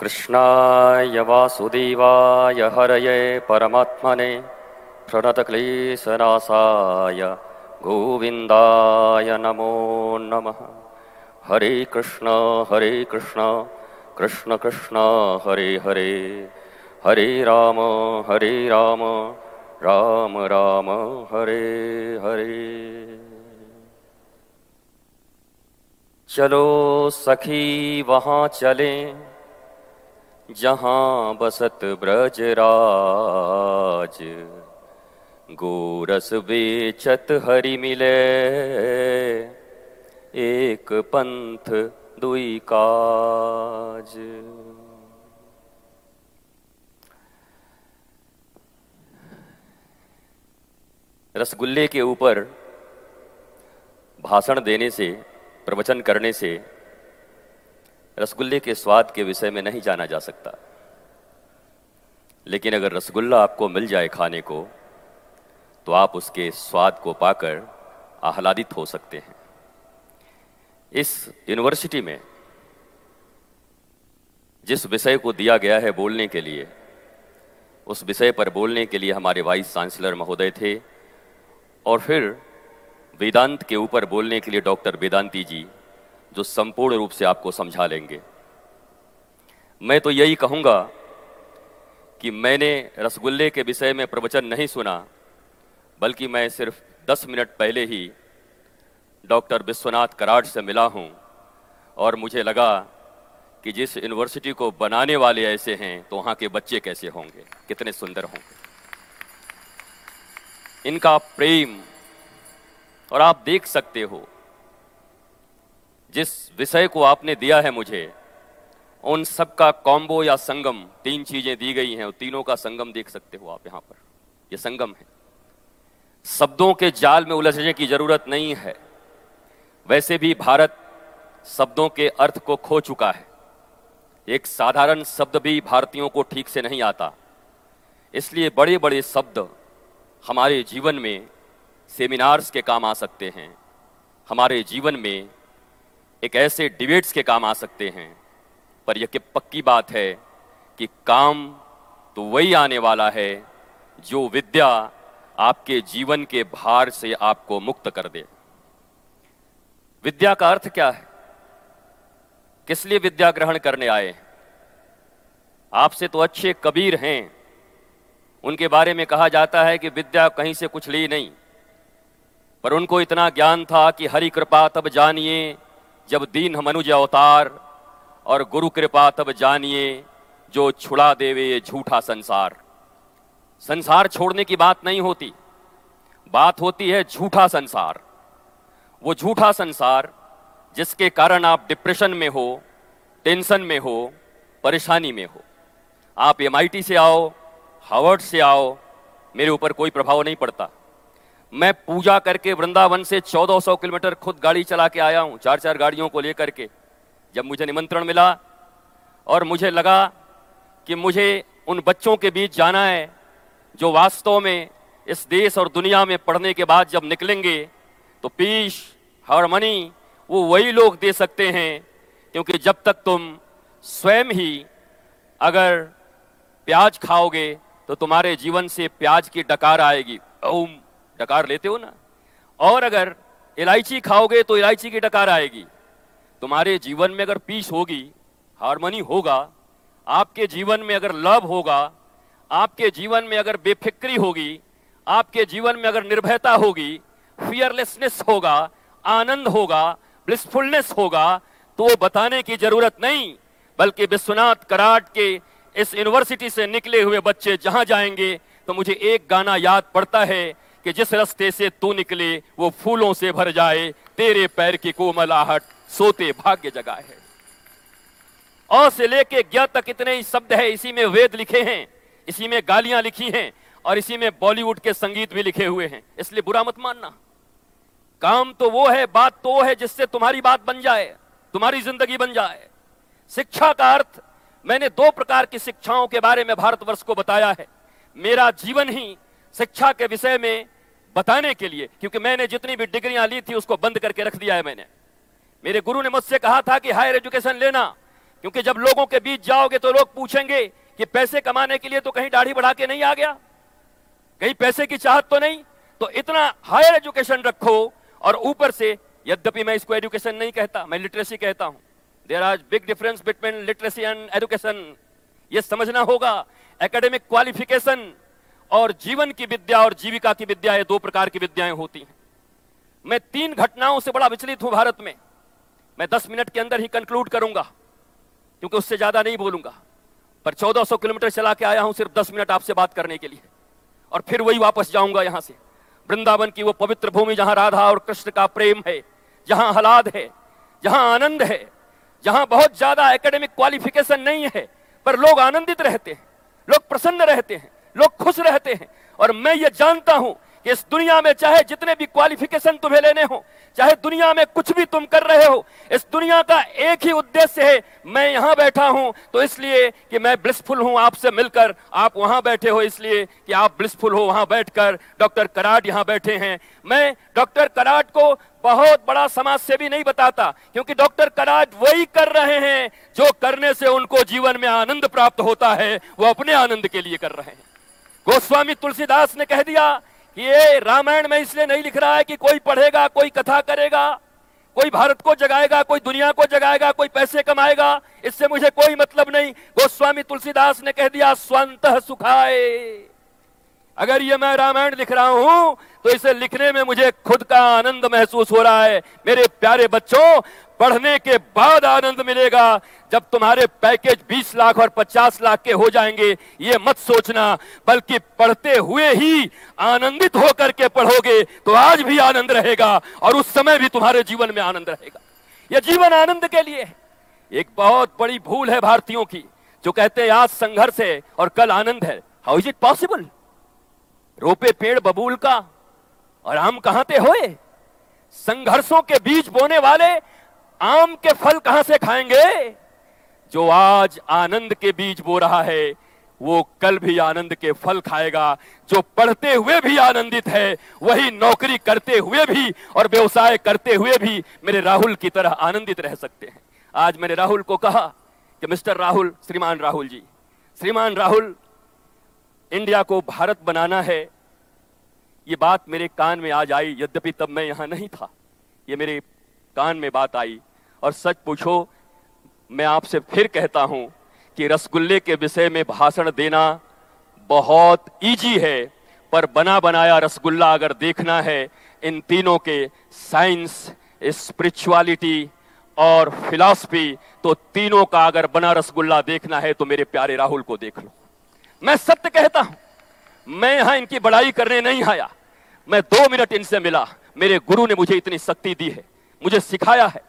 कृष्णाय वासुदेवाय हरये परमात्मने, प्रणतक्लेशनाशाय गोविन्दाय नमो नमः। हरे कृष्ण हरे कृष्ण कृष्ण कृष्ण, हरे हरे। हरे राम हरे राम राम राम, हरे हरे। चलो सखी, वहाँ चलें। जहाँ बसत ब्रजराज गोरस बेचत हरि मिले। एक पंथ, दुई काज। रसगुल्ले के ऊपर भाषण देने से, प्रवचन करने से रसगुल्ले के स्वाद के विषय में नहीं जाना जा सकता। लेकिन अगर रसगुल्ला आपको मिल जाए खाने को तो आप उसके स्वाद को पाकर आह्लादित हो सकते हैं। इस यूनिवर्सिटी में जिस विषय को दिया गया है बोलने के लिए, उस विषय पर बोलने के लिए हमारे वाइस चांसलर महोदय थे, और फिर वेदांत के ऊपर बोलने के लिए डॉक्टर वेदांती जी जो संपूर्ण रूप से आपको समझा लेंगे। मैं तो यही कहूँगा कि मैंने रसगुल्ले के विषय में प्रवचन नहीं सुना, बल्कि मैं सिर्फ़ दस मिनट पहले ही डॉक्टर विश्वनाथ कराड़ से मिला हूँ और मुझे लगा कि जिस यूनिवर्सिटी को बनाने वाले ऐसे हैं तो वहाँ के बच्चे कैसे होंगे, कितने सुंदर होंगे। इनका प्रेम, और आप देख सकते हो जिस विषय को आपने दिया है मुझे, उन सब का कॉम्बो या संगम, तीन चीज़ें दी गई हैं, और तीनों का संगम देख सकते हो आप यहाँ पर। यह संगम है। शब्दों के जाल में उलझने की ज़रूरत नहीं है। वैसे भी भारत शब्दों के अर्थ को खो चुका है। एक साधारण शब्द भी भारतीयों को ठीक से नहीं आता। इसलिए बड़े बड़े शब्द हमारे जीवन में सेमिनार्स के काम आ सकते हैं। हमारे जीवन में एक ऐसे डिबेट्स के काम आ सकते हैं। पर यह पक्की बात है कि काम तो वही आने वाला है जो विद्या आपके जीवन के भार से आपको मुक्त कर दे। विद्या का अर्थ क्या है? किस लिए विद्या ग्रहण करने आए आपसे तो अच्छे कबीर हैं। उनके बारे में कहा जाता है कि विद्या कहीं से कुछ ली नहीं। पर उनको इतना ज्ञान था कि हरि कृपा तब जानिए जब दीन मनुज अवतार और गुरु कृपा तब जानिए, जो छुड़ा देवे ये झूठा संसार। संसार छोड़ने की बात नहीं होती। बात होती है झूठा संसार। वो झूठा संसार, जिसके कारण आप डिप्रेशन में हो टेंशन में हो, परेशानी में हो। आप एमआईटी से आओ हावर्ड से आओ, मेरे ऊपर कोई प्रभाव नहीं पड़ता। मैं पूजा करके वृंदावन से 1400 किलोमीटर खुद गाड़ी चला के आया हूँ, चार चार गाड़ियों को लेकर के। जब मुझे निमंत्रण मिला और मुझे लगा कि मुझे उन बच्चों के बीच जाना है जो वास्तव में इस देश और दुनिया में पढ़ने के बाद जब निकलेंगे तो पीस हारमनी, वो वही लोग दे सकते हैं, क्योंकि जब तक तुम स्वयं ही अगर प्याज खाओगे तो तुम्हारे जीवन से प्याज की डकार आएगी। ओम। डकार लेते हो ना? और अगर इलायची खाओगे तो इलायची की डकार आएगी। तुम्हारे जीवन में अगर पीस होगी, हारमोनी होगा, आपके जीवन में अगर लव होगा, आपके जीवन में अगर बेफिक्री होगी, आपके जीवन में अगर निर्भयता होगी फियरलेसनेस होगा, आनंद होगा ब्लिसफुलनेस होगा तो वो बताने की ज़रूरत नहीं, बल्कि विश्वनाथ कराट के इस यूनिवर्सिटी से निकले हुए बच्चे जहाँ जाएँगे तो मुझे एक गाना याद पड़ता है कि जिस रास्ते से तू निकले, वो फूलों से भर जाए, तेरे पैर की कोमलाहट सोते भाग्य जगा है। अ से लेके ज्ञ तक इतने ही शब्द है, इसी में वेद लिखे हैं, इसी में गालियाँ लिखी हैं, और इसी में बॉलीवुड के संगीत भी लिखे हुए हैं। इसलिए बुरा मत मानना। काम तो वो है, बात तो वो है, जिससे तुम्हारी बात बन जाए, तुम्हारी ज़िंदगी बन जाए। शिक्षा का अर्थ, मैंने दो प्रकार की शिक्षाओं के बारे में भारतवर्ष को बताया है। मेरा जीवन ही शिक्षा के विषय में बताने के लिए, क्योंकि मैंने जितनी भी डिग्रियाँ ली थी, उसको बंद करके रख दिया है मैंने। मेरे गुरु ने मुझसे कहा था कि हायर एजुकेशन लेना, क्योंकि जब लोगों के बीच जाओगे तो लोग पूछेंगे कि पैसे कमाने के लिए तो कहीं दाढ़ी बढ़ा के नहीं आ गया, कहीं पैसे की चाहत तो नहीं। तो इतना हायर एजुकेशन रखो, और ऊपर से यद्यपि मैं इसको एजुकेशन नहीं कहता, मैं लिटरेसी कहता हूँ। There are big difference between literacy and education ये समझना होगा। एकेडमिक क्वालिफिकेशन और जीवन की विद्या और जीविका की विद्या, ये दो प्रकार की विद्याएँ होती हैं। मैं तीन घटनाओं से बड़ा विचलित हूँ भारत में। मैं दस मिनट के अंदर ही कंक्लूड करूँगा, क्योंकि उससे ज़्यादा नहीं बोलूँगा। पर 1400 किलोमीटर चला के आया हूँ सिर्फ़ 10 मिनट आपसे बात करने के लिए। और फिर वही वापस जाऊँगा यहाँ से। वृंदावन की वो पवित्र भूमि जहाँ राधा और कृष्ण का प्रेम है, जहाँ हलाद है, जहाँ आनंद है, जहाँ बहुत ज़्यादा एकेडमिक क्वालिफिकेशन नहीं है, पर लोग आनंदित रहते हैं, लोग प्रसन्न रहते हैं। लोग खुश रहते हैं। और मैं ये जानता हूँ कि इस दुनिया में चाहे जितने भी क्वालिफिकेशन तुम्हें लेने हो, चाहे दुनिया में कुछ भी तुम कर रहे हो, इस दुनिया का एक ही उद्देश्य है, मैं यहाँ बैठा हूँ। तो इसलिए कि मैं ब्लिसफुल हूँ आपसे मिलकर, आप वहाँ बैठे हो इसलिए कि आप ब्लिसफुल हो वहाँ बैठकर। डॉक्टर कराट यहाँ बैठे हैं। मैं डॉक्टर कराट को बहुत बड़ा समाज सेवी नहीं बताता, क्योंकि डॉक्टर कराट वही कर रहे हैं जो करने से उनको जीवन में आनंद प्राप्त होता है, वो अपने आनंद के लिए कर रहे हैं। गोस्वामी तुलसीदास ने कह दिया कि ये रामायण में इसलिए नहीं लिख रहा है कि कोई पढ़ेगा, कोई कथा करेगा, कोई भारत को जगाएगा, कोई दुनिया को जगाएगा, कोई पैसे कमाएगा, इससे मुझे कोई मतलब नहीं। गोस्वामी तुलसीदास ने कह दिया, स्वंत सुखाए अगर ये मैं रामायण लिख रहा हूँ तो इसे लिखने में मुझे खुद का आनंद महसूस हो रहा है। मेरे प्यारे बच्चों पढ़ने के बाद आनंद मिलेगा। जब तुम्हारे पैकेज 20 लाख और 50 लाख के हो जाएँगे, ये मत सोचना, बल्कि पढ़ते हुए ही आनंदित होकर के पढ़ोगे तो आज भी आनंद रहेगा और उस समय भी तुम्हारे जीवन में आनंद रहेगा। यह जीवन आनंद के लिए है। एक बहुत बड़ी भूल है भारतीयों की, जो कहते हैं, आज संघर्ष है और कल आनंद है। हाउ इज़ इट पॉसिबल रोपे पेड़ बबूल का और हम कहाँ पे होए? संघर्षों के बीच बोने वाले आम के फल कहाँ से खाएँगे? जो आज आनंद के बीज बो रहा है, वो कल भी आनंद के फल खाएगा। जो पढ़ते हुए भी आनंदित है, वही नौकरी करते हुए भी और व्यवसाय करते हुए भी मेरे राहुल की तरह आनंदित रह सकते हैं। आज मैंने राहुल को कहा कि, मिस्टर राहुल, श्रीमान राहुल जी, श्रीमान राहुल, इंडिया को भारत बनाना है। ये बात मेरे कान में आज आई, यद्यपि तब मैं यहाँ नहीं था। ये मेरे कान में बात आई और सच पूछो, मैं आपसे फिर कहता हूँ कि रसगुल्ले के विषय में भाषण देना बहुत इजी है, पर बना बनाया रसगुल्ला अगर देखना है, इन तीनों के साइंस स्पिरिचुअलिटी और फिलॉसफी तो तीनों का अगर बना रसगुल्ला देखना है तो मेरे प्यारे राहुल को देख लो। मैं सत्य कहता हूँ, मैं यहाँ इनकी बड़ाई करने नहीं आया। मैं दो मिनट इनसे मिला, मेरे गुरु ने मुझे इतनी शक्ति दी है, मुझे सिखाया है।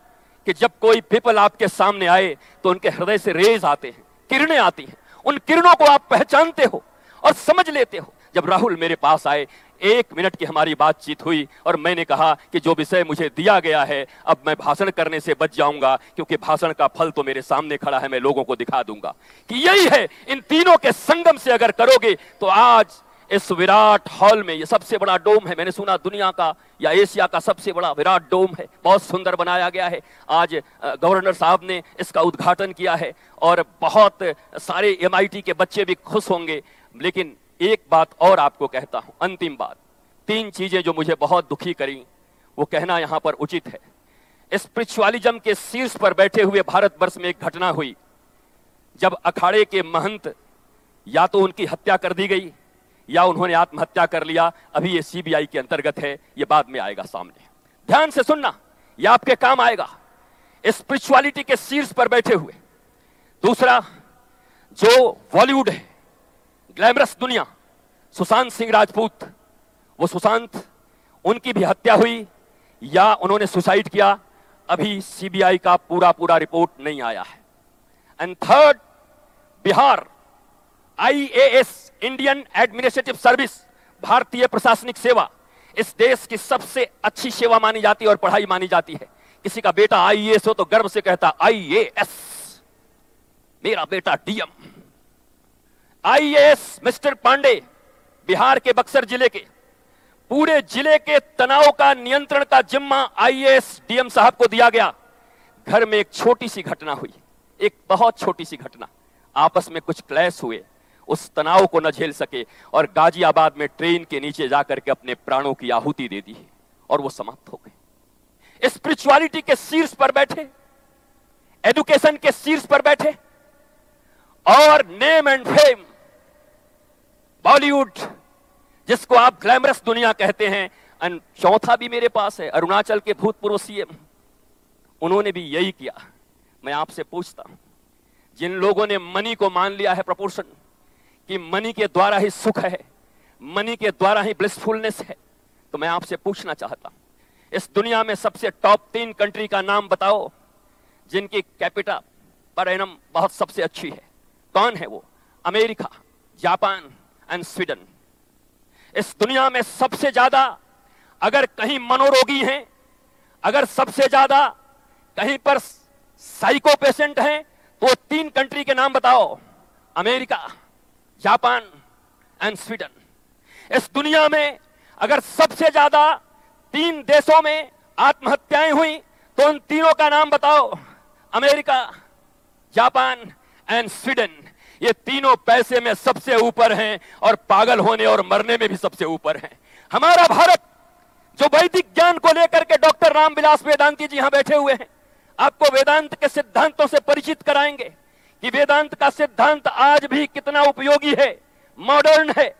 कि जब कोई पीपल आपके सामने आए तो उनके हृदय से रेज आते हैं, किरणें आती हैं। उन किरणों को आप पहचानते हो और समझ लेते हो। जब राहुल मेरे पास आए, एक मिनट की हमारी बातचीत हुई और मैंने कहा कि जो विषय मुझे दिया गया है, अब मैं भाषण करने से बच जाऊँगा, क्योंकि भाषण का फल तो मेरे सामने खड़ा है, मैं लोगों को दिखा दूँगा। कि यही है, इन तीनों के संगम से अगर करोगे तो आज इस विराट हॉल में ये सबसे बड़ा डोम है। मैंने सुना दुनिया का या एशिया का सबसे बड़ा विराट डोम है। बहुत सुंदर बनाया गया है। आज गवर्नर साहब ने इसका उद्घाटन किया है और बहुत सारे एमआईटी के बच्चे भी खुश होंगे। लेकिन एक बात और आपको कहता हूँ, अंतिम बात। तीन चीज़ें जो मुझे बहुत दुखी करी, वो कहना यहाँ पर उचित है। स्पिरिचुअलिज्म के शीर्ष पर बैठे हुए भारतवर्ष में एक घटना हुई। जब अखाड़े के महंत या तो उनकी हत्या कर दी गई या उन्होंने आत्महत्या कर लिया, अभी ये सीबीआई के अंतर्गत है, ये बाद में आएगा सामने। ध्यान से सुनना, ये आपके काम आएगा। स्पिरिचुअलिटी के शीर्ष पर बैठे हुए। दूसरा, जो बॉलीवुड है ग्लैमरस दुनिया, सुशांत सिंह राजपूत, वो सुशांत, उनकी भी हत्या हुई, या उन्होंने सुसाइड किया, अभी सीबीआई का पूरा पूरा रिपोर्ट नहीं आया है। And third Bihar IAS Indian administrative service भारतीय प्रशासनिक सेवा। इस देश की सबसे अच्छी सेवा मानी जाती है और पढ़ाई मानी जाती है। किसी का बेटा आईएएस हो तो गर्व से कहता आईएएस मेरा बेटा DM IAS mister Pandey, Bihar के बक्सर ज़िले के। पूरे ज़िले के तनाव का नियंत्रण का जिम्मा आईएएस डीएम साहब को दिया गया। घर में एक छोटी सी घटना हुई। एक बहुत छोटी सी घटना। आपस में कुछ क्लैश हुए। उस तनाव को न झेल सके और गाजियाबाद में ट्रेन के नीचे जाकर के अपने प्राणों की आहुति दे दी और वो समाप्त हो गए। स्पिरिचुअलिटी के शीर्ष पर बैठे एजुकेशन के शीर्ष पर बैठे और नेम एंड फेम बॉलीवुड जिसको आप ग्लैमरस दुनिया कहते हैं चौथा भी मेरे पास है, अरुणाचल के भूतपूर्व सीएम उन्होंने भी यही किया। मैं आपसे पूछता हूँ, जिन लोगों ने मनी को मान लिया है प्रपोर्शन कि मनी के द्वारा ही सुख है, मनी के द्वारा ही ब्लिसफुलनेस है। तो मैं आपसे पूछना चाहता इस दुनिया में सबसे टॉप तीन कंट्री का नाम बताओ, जिनकी कैपिटा पर एनम बहुत सबसे अच्छी है। कौन है वो? अमेरिका, जापान एंड स्वीडन इस दुनिया में सबसे ज़्यादा अगर कहीं मनोरोगी हैं, अगर सबसे ज़्यादा कहीं पर साइको पेशेंट हैं तो तीन कंट्री के नाम बताओ, अमेरिका। Japan and Sweden. इस दुनिया में अगर सबसे ज़्यादा तीन देशों में आत्महत्याएँ हुई तो उन तीनों का नाम बताओ। America, Japan and Sweden. ये तीनों पैसे में सबसे ऊपर हैं और पागल होने और मरने में भी सबसे ऊपर हैं। हमारा भारत, जो वैदिक ज्ञान को लेकर के डॉक्टर रामविलास वेदांती जी यहाँ बैठे हुए हैं, आपको वेदांत के सिद्धांतों से परिचित कराएँगे। कि वेदांत का सिद्धांत आज भी कितना उपयोगी है? मॉडर्न है।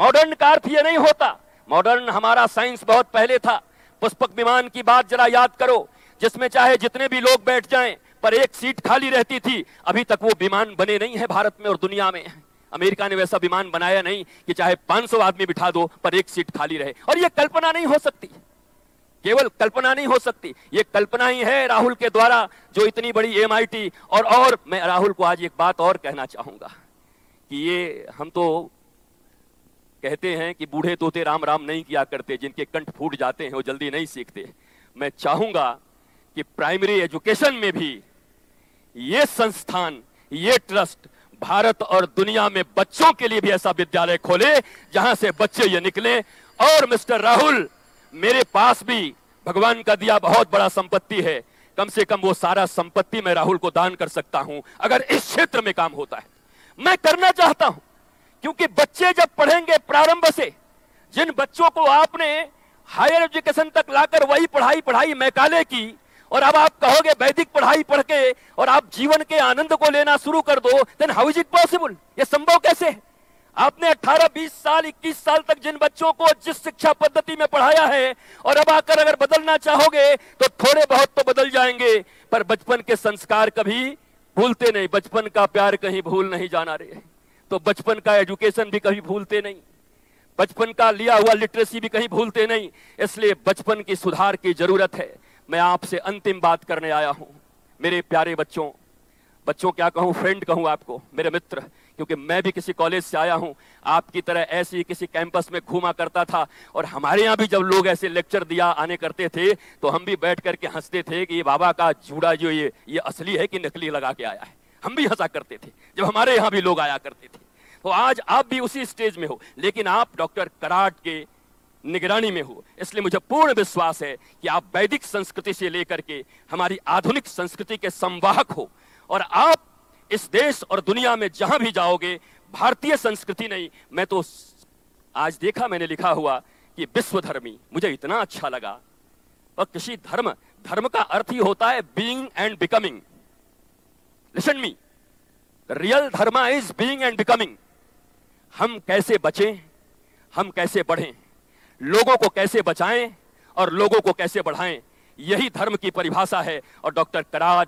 मॉडर्न का अर्थ यह नहीं होता। मॉडर्न हमारा साइंस बहुत पहले था। पुष्पक विमान की बात जरा याद करो। जिसमें चाहे जितने भी लोग बैठ जाएँ, पर एक सीट खाली रहती थी। अभी तक वो विमान बने नहीं है भारत में और दुनिया में। अमेरिका ने वैसा विमान बनाया नहीं कि चाहे 500 आदमी बिठा दो, पर एक सीट खाली रहे। और ये कल्पना नहीं हो सकती। केवल कल्पना नहीं हो सकती। ये कल्पना ही है राहुल के द्वारा, जो इतनी बड़ी एमआईटी और और मैं राहुल को आज एक बात और कहना चाहूँगा कि ये हम तो कहते हैं कि बूढ़े तोते राम राम नहीं किया करते, जिनके कंठ फूट जाते हैं, वो जल्दी नहीं सीखते। मैं चाहूँगा कि प्राइमरी एजुकेशन में भी ये संस्थान, ये ट्रस्ट भारत और दुनिया में बच्चों के लिए भी ऐसा विद्यालय खोले, जहाँ से बच्चे ये निकले। और मिस्टर राहुल मेरे पास भी भगवान का दिया बहुत बड़ा संपत्ति है। कम से कम वो सारा संपत्ति मैं राहुल को दान कर सकता हूँ, अगर इस क्षेत्र में काम होता है। मैं करना चाहता हूँ, क्योंकि बच्चे जब पढ़ेंगे प्रारंभ से, जिन बच्चों को आपने हायर एजुकेशन तक लाकर वही पढ़ाई पढ़ाई मैकाले की, और अब आप कहोगे वैदिक पढ़ाई पढ़ के, और आप जीवन के आनंद को लेना शुरू कर दो then how is it possible ये संभव कैसे है? आपने 18, 20 साल 21 साल तक जिन बच्चों को जिस शिक्षा पद्धति में पढ़ाया है और अब आकर अगर बदलना चाहोगे तो थोड़े बहुत तो बदल जाएँगे पर बचपन के संस्कार कभी भूलते नहीं। बचपन का प्यार कहीं भूल नहीं जाना रहे तो बचपन का एजुकेशन भी कभी भूलते नहीं। बचपन का लिया हुआ लिटरेसी भी कहीं भूलते नहीं। इसलिए बचपन की सुधार की ज़रूरत है। मैं आपसे अंतिम बात करने आया हूँ। मेरे प्यारे बच्चों बच्चों क्या कहूँ? फ्रेंड कहूँ आपको मेरे मित्र। क्योंकि मैं भी किसी कॉलेज से आया हूँ। आपकी तरह ऐसे ही किसी कैंपस में घूमा करता था और हमारे यहाँ भी जब लोग ऐसे लेक्चर दिया, आने करते थे तो हम भी बैठ करके हँसते थे कि ये बाबा का जूड़ा जो ये ये असली है कि नकली लगा के आया है? हम भी हंसा करते थे, जब हमारे यहाँ भी लोग आया करते थे। तो आज आप भी उसी स्टेज में हो, लेकिन आप डॉक्टर कराट के निगरानी में हो। इसलिए मुझे पूर्ण विश्वास है कि आप वैदिक संस्कृति से लेकर के हमारी आधुनिक संस्कृति के संवाहक हो और आप इस देश और दुनिया में जहाँ भी जाओगे, भारतीय संस्कृति नहीं, मैं तो आज देखा मैंने लिखा हुआ कि विश्व धर्मी मुझे इतना अच्छा लगा। और किसी धर्म धर्म का अर्थ ही होता है being and becoming listen me real dharma is being and becoming हम कैसे बचें? हम कैसे बढ़ें? लोगों को कैसे बचाएँ और लोगों को कैसे बढ़ाएँ? यही धर्म की परिभाषा है और डॉक्टर कराज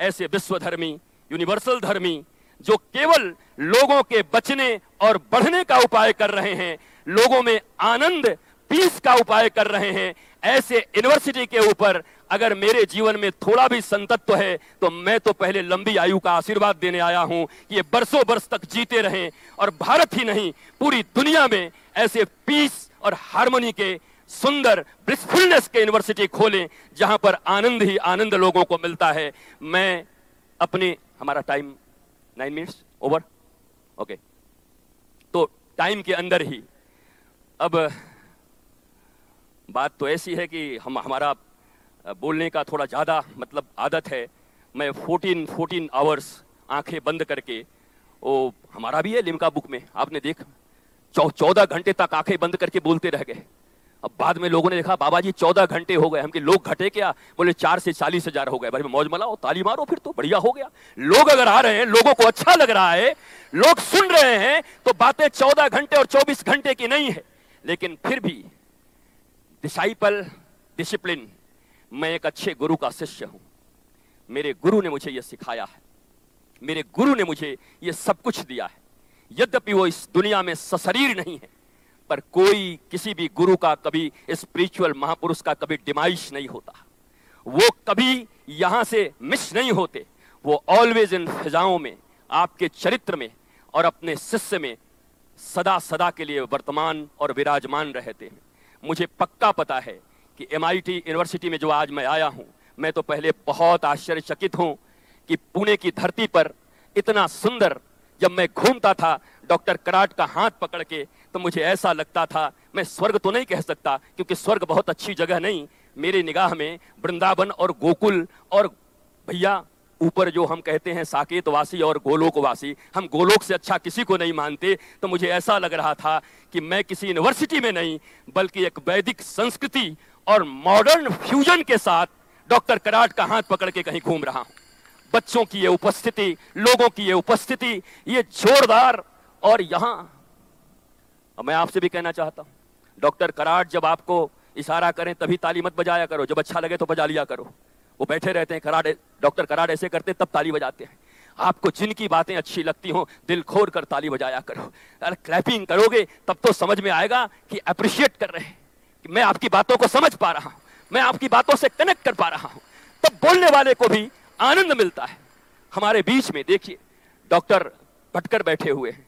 ऐसे विश्वधर्मी यूनिवर्सल धर्मी जो केवल लोगों के बचने और बढ़ने का उपाय कर रहे हैं, लोगों में आनंद पीस का उपाय कर रहे हैं, ऐसे यूनिवर्सिटी के ऊपर अगर मेरे जीवन में थोड़ा भी संतत्व है तो मैं तो पहले लंबी आयु का आशीर्वाद देने आया हूँ कि ये बरसों बरस तक जीते रहें, और भारत ही नहीं, पूरी दुनिया में ऐसे पीस और हारमोनी के सुंदर ब्लिसफुलनेस के यूनिवर्सिटी खोलें, जहाँ पर आनंद ही आनंद लोगों को मिलता है। मैं अपने हमारा time nine minutes over okay तो टाइम के अंदर ही, अब, बात तो ऐसी है कि हम, हमारा बोलने का थोड़ा ज़्यादा मतलब आदत है। मैं 14 14 आवर्स आँखें बंद करके वो हमारा भी है लिमका बुक में, आपने देख चौदह घंटे तक आँखें बंद करके बोलते रह गए। अब बाद में लोगों ने देखा, बाबा जी, चौदह घंटे हो गए। हम लोग घटे क्या? बोले, चार से चालीस हज़ार हो गए। भाई, मौज मलाओ ताली मारो, फिर तो बढ़िया हो गया। लोग अगर आ रहे हैं, लोगों को अच्छा लग रहा है, लोग सुन रहे हैं तो बातें चौदह घंटे और चौबीस घंटे की नहीं है। लेकिन फिर भी डिसाइपल डिसिप्लिन मैं एक अच्छे गुरु का शिष्य हूँ। मेरे गुरु ने मुझे यह सिखाया है। मेरे गुरु ने मुझे यह सब कुछ दिया है। यद्यपि वो इस दुनिया में सशरीर नहीं है पर कोई किसी भी गुरु का कभी स्पिरिचुअल महापुरुष का कभी डिमाइश नहीं होता। वो कभी यहाँ से मिस नहीं होते। वो ऑलवेज इन फिजाओं में, आपके चरित्र में और अपने शिष्य में सदा सदा के लिए वर्तमान और विराजमान रहते हैं। मुझे पक्का पता है कि एमआईटी यूनिवर्सिटी में जो आज मैं आया हूँ, मैं तो पहले बहुत आश्चर्यचकित हूँ कि पुणे की धरती पर इतना सुंदर, जब मैं घूमता था, डॉक्टर कराट का हाथ पकड़ के तो मुझे ऐसा लगता था, मैं स्वर्ग तो नहीं कह सकता, क्योंकि स्वर्ग बहुत अच्छी जगह नहीं। मेरी निगाह में वृंदावन और गोकुल और भैया, ऊपर जो हम कहते हैं साकेतवासी और गोलोकवासी, हम गोलोक से अच्छा किसी को नहीं मानते। तो मुझे ऐसा लग रहा था कि मैं किसी यूनिवर्सिटी में नहीं, बल्कि एक वैदिक संस्कृति और मॉडर्न फ्यूजन के साथ डॉक्टर कराट का हाथ पकड़ के कहीं घूम रहा हूँ। बच्चों की ये उपस्थिति, लोगों की ये उपस्थिति, ये जोरदार और यहाँ मैं आपसे भी कहना चाहता हूँ, डॉक्टर कराट जब आपको इशारा करें, तभी ताली मत बजाया करो। जब अच्छा लगे तो बजा लिया करो। वो बैठे रहते हैं कराट डॉक्टर कराट ऐसे करते तब ताली बजाते हैं। आपको जिनकी बातें अच्छी लगती हो, दिल खोर कर ताली बजाया करो। अगर क्लैपिंग करोगे, तब तो समझ में आएगा कि अप्रिशिएट कर रहे हैं, कि मैं आपकी बातों को समझ पा रहा हूँ, मैं आपकी बातों से कनेक्ट कर पा रहा हूँ। तब बोलने वाले को भी आनंद मिलता है। हमारे बीच में देखिए, डॉक्टर भटकर बैठे हुए हैं।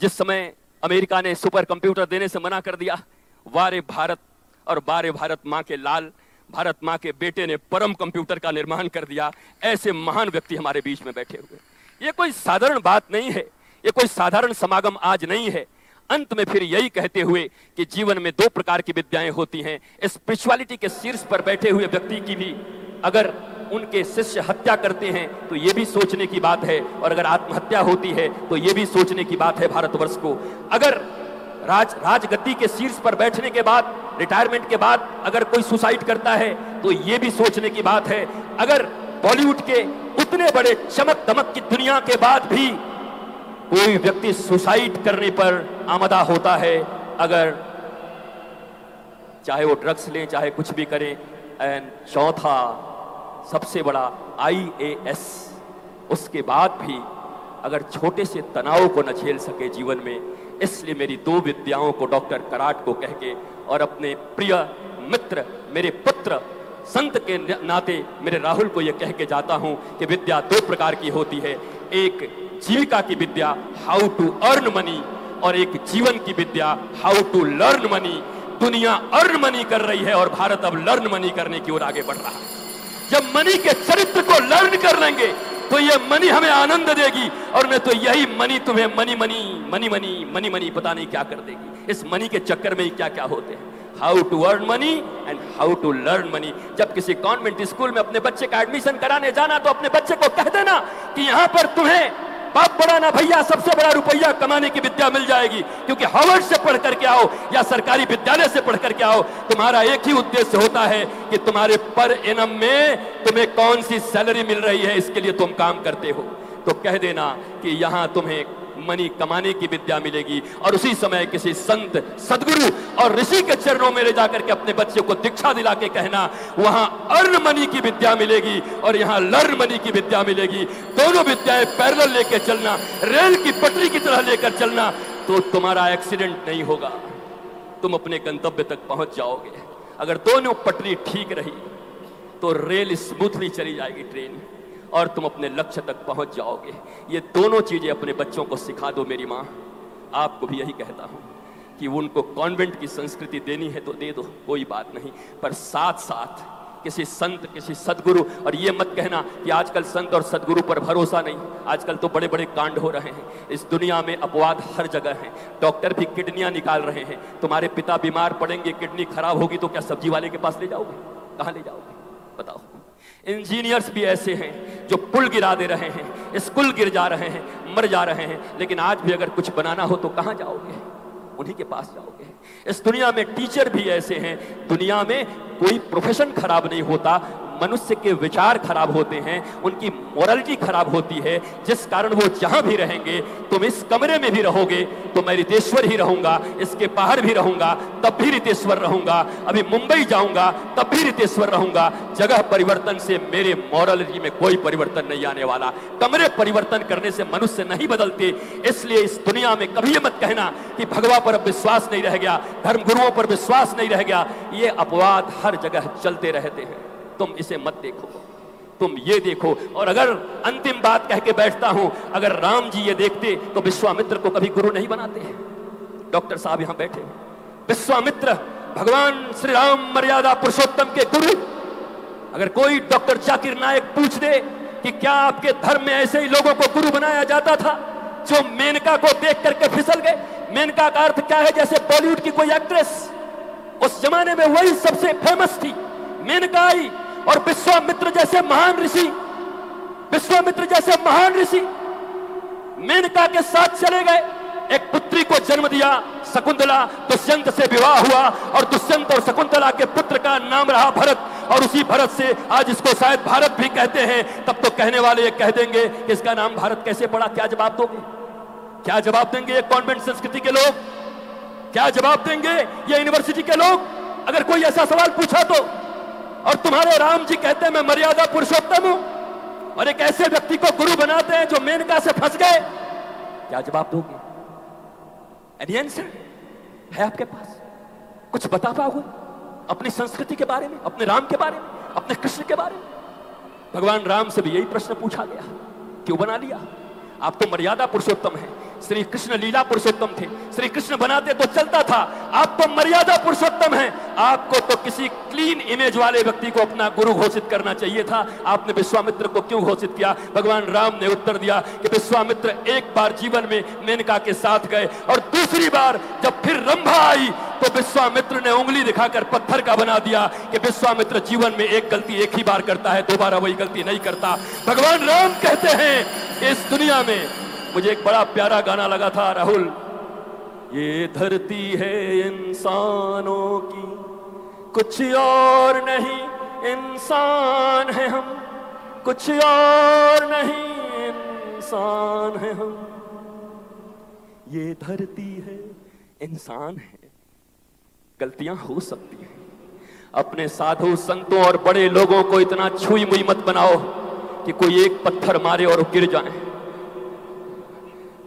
जिस समय अमेरिका ने सुपर कंप्यूटर देने से मना कर दिया। वारे भारत और बारे भारत माँ के लाल, भारत माँ के बेटे ने परम कंप्यूटर का निर्माण कर दिया। ऐसे महान व्यक्ति हमारे बीच में बैठे हुए। ये कोई साधारण बात नहीं है। ये कोई साधारण समागम आज नहीं है। अंत में फिर यही कहते हुए कि जीवन में दो प्रकार की विद्याएँ होती हैं। स्पिरिचुअलिटी के शीर्ष पर बैठे हुए व्यक्ति की भी अगर उनके शिष्य हत्या करते हैं तो ये भी सोचने की बात है। और अगर आत्महत्या होती है तो ये भी सोचने की बात है भारतवर्ष को। अगर राज, राजगद्दी के शीर्ष पर बैठने के बाद, रिटायरमेंट के बाद अगर कोई सुसाइड करता है तो ये भी सोचने की बात है। अगर बॉलीवुड के उतने बड़े चमक दमक की दुनिया के बाद भी कोई व्यक्ति सुसाइड करने पर आमदा होता है, अगर चाहे वो ड्रग्स लें, चाहे कुछ भी करें, एंड चौथा सबसे बड़ा आईएएस उसके बाद भी अगर छोटे से तनाव को न झेल सके जीवन में, इसलिए मेरी दो विद्याओं को डॉक्टर कराट को कह के और अपने प्रिय मित्र, मेरे पुत्र, संत के नाते मेरे राहुल को यह कह के जाता हूँ कि विद्या दो प्रकार की होती है। एक जीविका की विद्या हाउ टू अर्न मनी और एक जीवन की विद्या हाउ टू लर्न मनी दुनिया अर्न मनी कर रही है और भारत अब लर्न मनी करने की ओर आगे बढ़ रहा है। जब मनी के चरित्र को लर्न कर लेंगे तो ये मनी हमें आनंद देगी। और नहीं तो यही मनी तुम्हें money money money money money money, पता नहीं क्या कर देगी। इस मनी के चक्कर में ही क्या क्या होते हैं। How to earn money and how to learn money जब किसी कॉन्वेंट स्कूल में अपने बच्चे का एडमिशन कराने जाना तो अपने बच्चे को कह देना कि यहाँ पर तुम्हें बाप बड़ा ना भैया, सबसे बड़ा रुपया कमाने की विद्या मिल जाएगी। क्योंकि हार्वर्ड से पढ़ करके आओ या सरकारी विद्यालय से पढ़ करके आओ, तुम्हारा एक ही उद्देश्य होता है कि तुम्हारे पर इनम में तुम्हें कौन सी सैलरी मिल रही है, इसके लिए तुम काम करते हो। तो कह देना कि यहाँ तुम्हें मनी कमाने की विद्या मिलेगी। और उसी समय किसी संत, सदगुरु और ऋषि के चरणों में ले जाकर के अपने बच्चे को दीक्षा दिला के कहना, वहाँ अर्न मनी की विद्या मिलेगी और यहाँ लर्न मनी की विद्या मिलेगी। दोनों विद्याएँ पैरल लेकर चलना, रेल की पटरी की तरह लेकर चलना तो तुम्हारा एक्सीडेंट नहीं होगा। तुम अपने गंतव्य तक पहुँच जाओगे। अगर दोनों पटरी ठीक रही तो रेल स्मूथली चली जाएगी ट्रेन। और तुम अपने लक्ष्य तक पहुँच जाओगे। ये दोनों चीज़ें अपने बच्चों को सिखा दो मेरी माँ। आपको भी यही कहता हूँ कि उनको कॉन्वेंट की संस्कृति देनी है तो दे दो, कोई बात नहीं। पर साथ साथ किसी संत, किसी सदगुरु, और ये मत कहना कि आजकल संत और सदगुरु पर भरोसा नहीं। आजकल तो बड़े बड़े कांड हो रहे हैं। इस दुनिया में अपवाद हर जगह है। डॉक्टर भी किडनियाँ निकाल रहे हैं। तुम्हारे पिता बीमार पड़ेंगे, किडनी खराब होगी तो क्या सब्ज़ी वाले के पास ले जाओगे? कहाँ ले जाओगे? बताओ। इंजीनियर्स भी ऐसे हैं जो पुल गिरा दे रहे हैं, स्कूल गिर जा रहे हैं, मर जा रहे हैं, लेकिन आज भी अगर कुछ बनाना हो तो कहाँ जाओगे? उन्हीं के पास जाओगे। इस दुनिया में टीचर भी ऐसे हैं, दुनिया में कोई प्रोफेशन खराब नहीं होता मनुष्य के विचार खराब होते हैं, उनकी मोरलिटी खराब होती है, जिस कारण वो जहाँ भी रहेंगे, तुम इस कमरे में भी रहोगे तो मैं रितेश्वर ही रहूँगा, इसके बाहर भी रहूँगा, तब भी रितेश्वर रहूँगा, अभी मुंबई जाऊँगा, तब भी रितेश्वर रहूँगा, जगह परिवर्तन से मेरे मॉरलिटी में कोई परिवर्तन नहीं आने वाला। कमरे परिवर्तन करने से मनुष्य नहीं बदलते, इसलिए इस दुनिया में कभी मत कहना कि भगवा पर विश्वास नहीं रह गया धर्म गुरुओं पर विश्वास नहीं रह गया, ये अपवाद हर जगह चलते रहते हैं। तुम इसे मत देखो। तुम ये देखो, और अगर अंतिम बात कह के बैठता हूँ, अगर राम जी ये देखते तो विश्वामित्र को कभी गुरु नहीं बनाते। डॉक्टर साहब यहाँ बैठे। विश्वामित्र, भगवान श्री राम मर्यादा पुरुषोत्तम के गुरु। अगर कोई डॉक्टर जाकिर नायक पूछ दे कि क्या आपके धर्म में ऐसे ही लोगों को गुरु बनाया जाता था, जो मेनका को देख करके फिसल गए। मेनका का अर्थ क्या है? जैसे बॉलीवुड की कोई एक्ट्रेस, उस जमाने में वही सबसे फ़ेमस थी। मेनका आई और विश्वामित्र जैसे महान ऋषि, विश्वामित्र जैसे महान ऋषि मेनका के साथ चले गए। एक पुत्री को जन्म दिया शकुंतला, दुष्यंत से विवाह हुआ और दुष्यंत और शकुंतला के पुत्र का नाम रहा भरत और उसी भरत से आज इसको शायद भारत भी कहते हैं। तब तो कहने वाले ये कह देंगे कि इसका नाम भारत कैसे पड़ा, क्या जवाब दोगे? क्या जवाब देंगे ये कॉन्वेंट संस्कृति के लोग? क्या जवाब देंगे ये यूनिवर्सिटी के लोग? अगर कोई ऐसा सवाल पूछा तो और तुम्हारे राम जी कहते हैं, मैं मर्यादा पुरुषोत्तम हूँ। और एक ऐसे व्यक्ति को गुरु बनाते हैं जो मेनका से फंस गए। क्या जवाब दोगे? एनी आंसर है आपके पास? कुछ बता पाओगे? अपनी संस्कृति के बारे में, अपने राम के बारे में, अपने कृष्ण के बारे में? भगवान राम से भी यही प्रश्न पूछा गया क्यों बना लिया। आप तो मर्यादा पुरुषोत्तम है। श्री कृष्ण लीला पुरुषोत्तम थे। श्री कृष्ण बनाते तो चलता था। आप तो मर्यादा पुरुषोत्तम है। आपको तो किसी क्लीन इमेज वाले व्यक्ति को अपना गुरु घोषित करना चाहिए था। आपने विश्वामित्र को क्यों घोषित किया? भगवान राम ने उत्तर दिया कि विश्वामित्र एक बार जीवन में मेनका के साथ गए और दूसरी बार जब फिर रंभा आई तो विश्वामित्र ने उंगली दिखाकर पत्थर का बना दिया कि विश्वामित्र जीवन में एक गलती एक ही बार करता है, दोबारा वही गलती नहीं करता। भगवान राम कहते हैं, इस दुनिया में मुझे एक बड़ा प्यारा गाना लगा था, राहुल। ये धरती है इंसानों की, कुछ और नहीं, इंसान है हम। कुछ और नहीं, इंसान है हम। ये धरती है, इंसान है। गलतियाँ हो सकती हैं। अपने साधु संतों और बड़े लोगों को इतना छुई मुई मत बनाओ कि कोई एक पत्थर मारे और गिर जाए।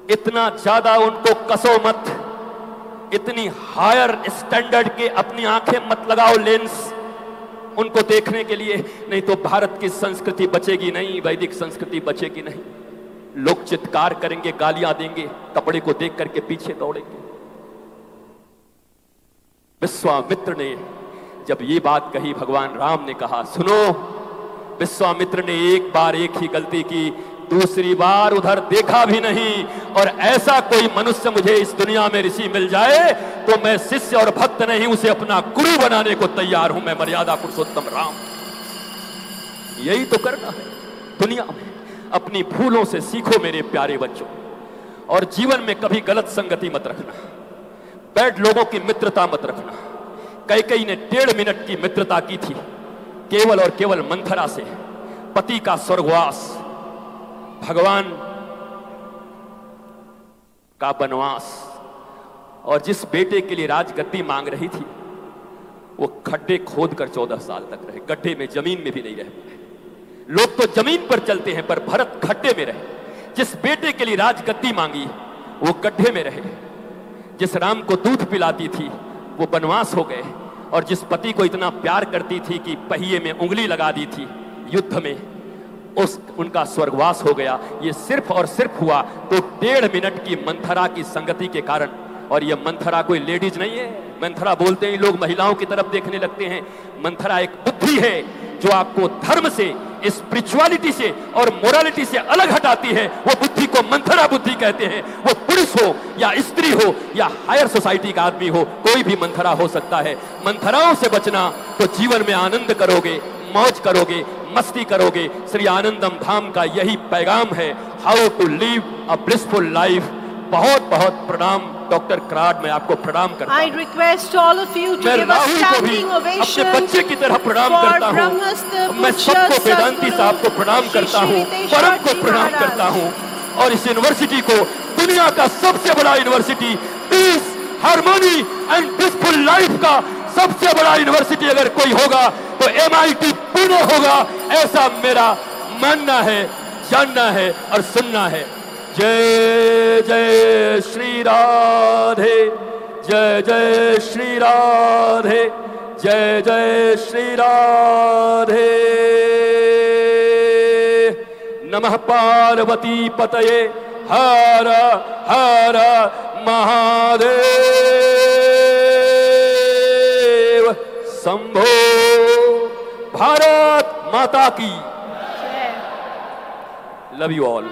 इतना ज़्यादा उनको कसो मत। इतनी हायर स्टैंडर्ड के अपनी आँखें मत लगाओ लेंस उनको देखने के लिए, नहीं तो भारत की संस्कृति बचेगी नहीं, वैदिक संस्कृति बचेगी नहीं। लोग चित्कार करेंगे, गालियाँ देंगे, कपड़े को देख करके पीछे दौड़ेंगे। विश्वामित्र ने जब ये बात कही, भगवान राम ने कहा, सुनो, विश्वामित्र ने एक बार एक ही गलती की दूसरी बार उधर देखा भी नहीं, और ऐसा कोई मनुष्य मुझे इस दुनिया में ऋषि मिल जाए तो मैं शिष्य और भक्त नहीं, उसे अपना गुरु बनाने को तैयार हूँ, मैं मर्यादा पुरुषोत्तम राम। यही तो करना है, दुनिया में अपनी भूलों से सीखो मेरे प्यारे बच्चों, और जीवन में कभी गलत संगति मत रखना, बैड लोगों की मित्रता मत रखना। कई कई ने डेढ़ मिनट की मित्रता की थी, केवल और केवल मंथरा से, पति का स्वर्गवास भगवान का बनवास और जिस बेटे के लिए राजगद्दी मांग रही थी, वो खड्डे खोद कर चौदह साल तक रहे। गड्ढे में, ज़मीन में भी नहीं रह। लोग तो ज़मीन पर चलते हैं, पर भरत खड्डे में रहे। जिस बेटे के लिए राजगद्दी मांगी, वो गड्ढे में रहे। जिस राम को दूध पिलाती थी, वो बनवास हो गए। और जिस पति को इतना प्यार करती थी कि पहिए में उंगली लगा दी थी, युद्ध में उस, उनका स्वर्गवास हो गया। ये सिर्फ़ और सिर्फ़ हुआ तो डेढ़ मिनट की मंथरा की संगति के कारण। और ये मंथरा कोई लेडीज़ नहीं है। मंथरा बोलते हैं, लोग महिलाओं की तरफ़ देखने लगते हैं। मंथरा एक बुद्धि है जो आपको धर्म से स्पिरिचुअलिटी से और मोरालिटी से अलग हटाती है। वो बुद्धि को मंथरा बुद्धि कहते हैं। वो पुरुष हो या स्त्री हो या हायर सोसाइटी का आदमी हो, कोई भी मंथरा हो सकता है। मंथराओं से बचना तो जीवन में आनंद करोगे, मौज करोगे मस्ती करोगे। श्री आनंदम धाम का यही पैगाम है। How to live a blissful life बहुत बहुत प्रणाम। डॉक्टर कराड मैं आपको प्रणाम करता I हूँ। request all of you to मैं give a राहुल को अपने बच्चे की तरह प्रणाम करता हूँ। मैं सबको वेदांती साहब को प्रणाम करता हूँ। परम को प्रणाम करता हूँ। और इस यूनिवर्सिटी को दुनिया का सबसे बड़ा university peace harmony and peaceful life का सबसे बड़ा यूनिवर्सिटी अगर कोई होगा तो एमआईटी पुणे होगा। ऐसा मेरा मानना है, जानना है और सुनना है। जय जय श्री राधे, जय जय श्री राधे, जय जय श्री राधे। नमः पार्वती पतये, हर हर महादेव। शंभो भारत माता की Jai. Love you all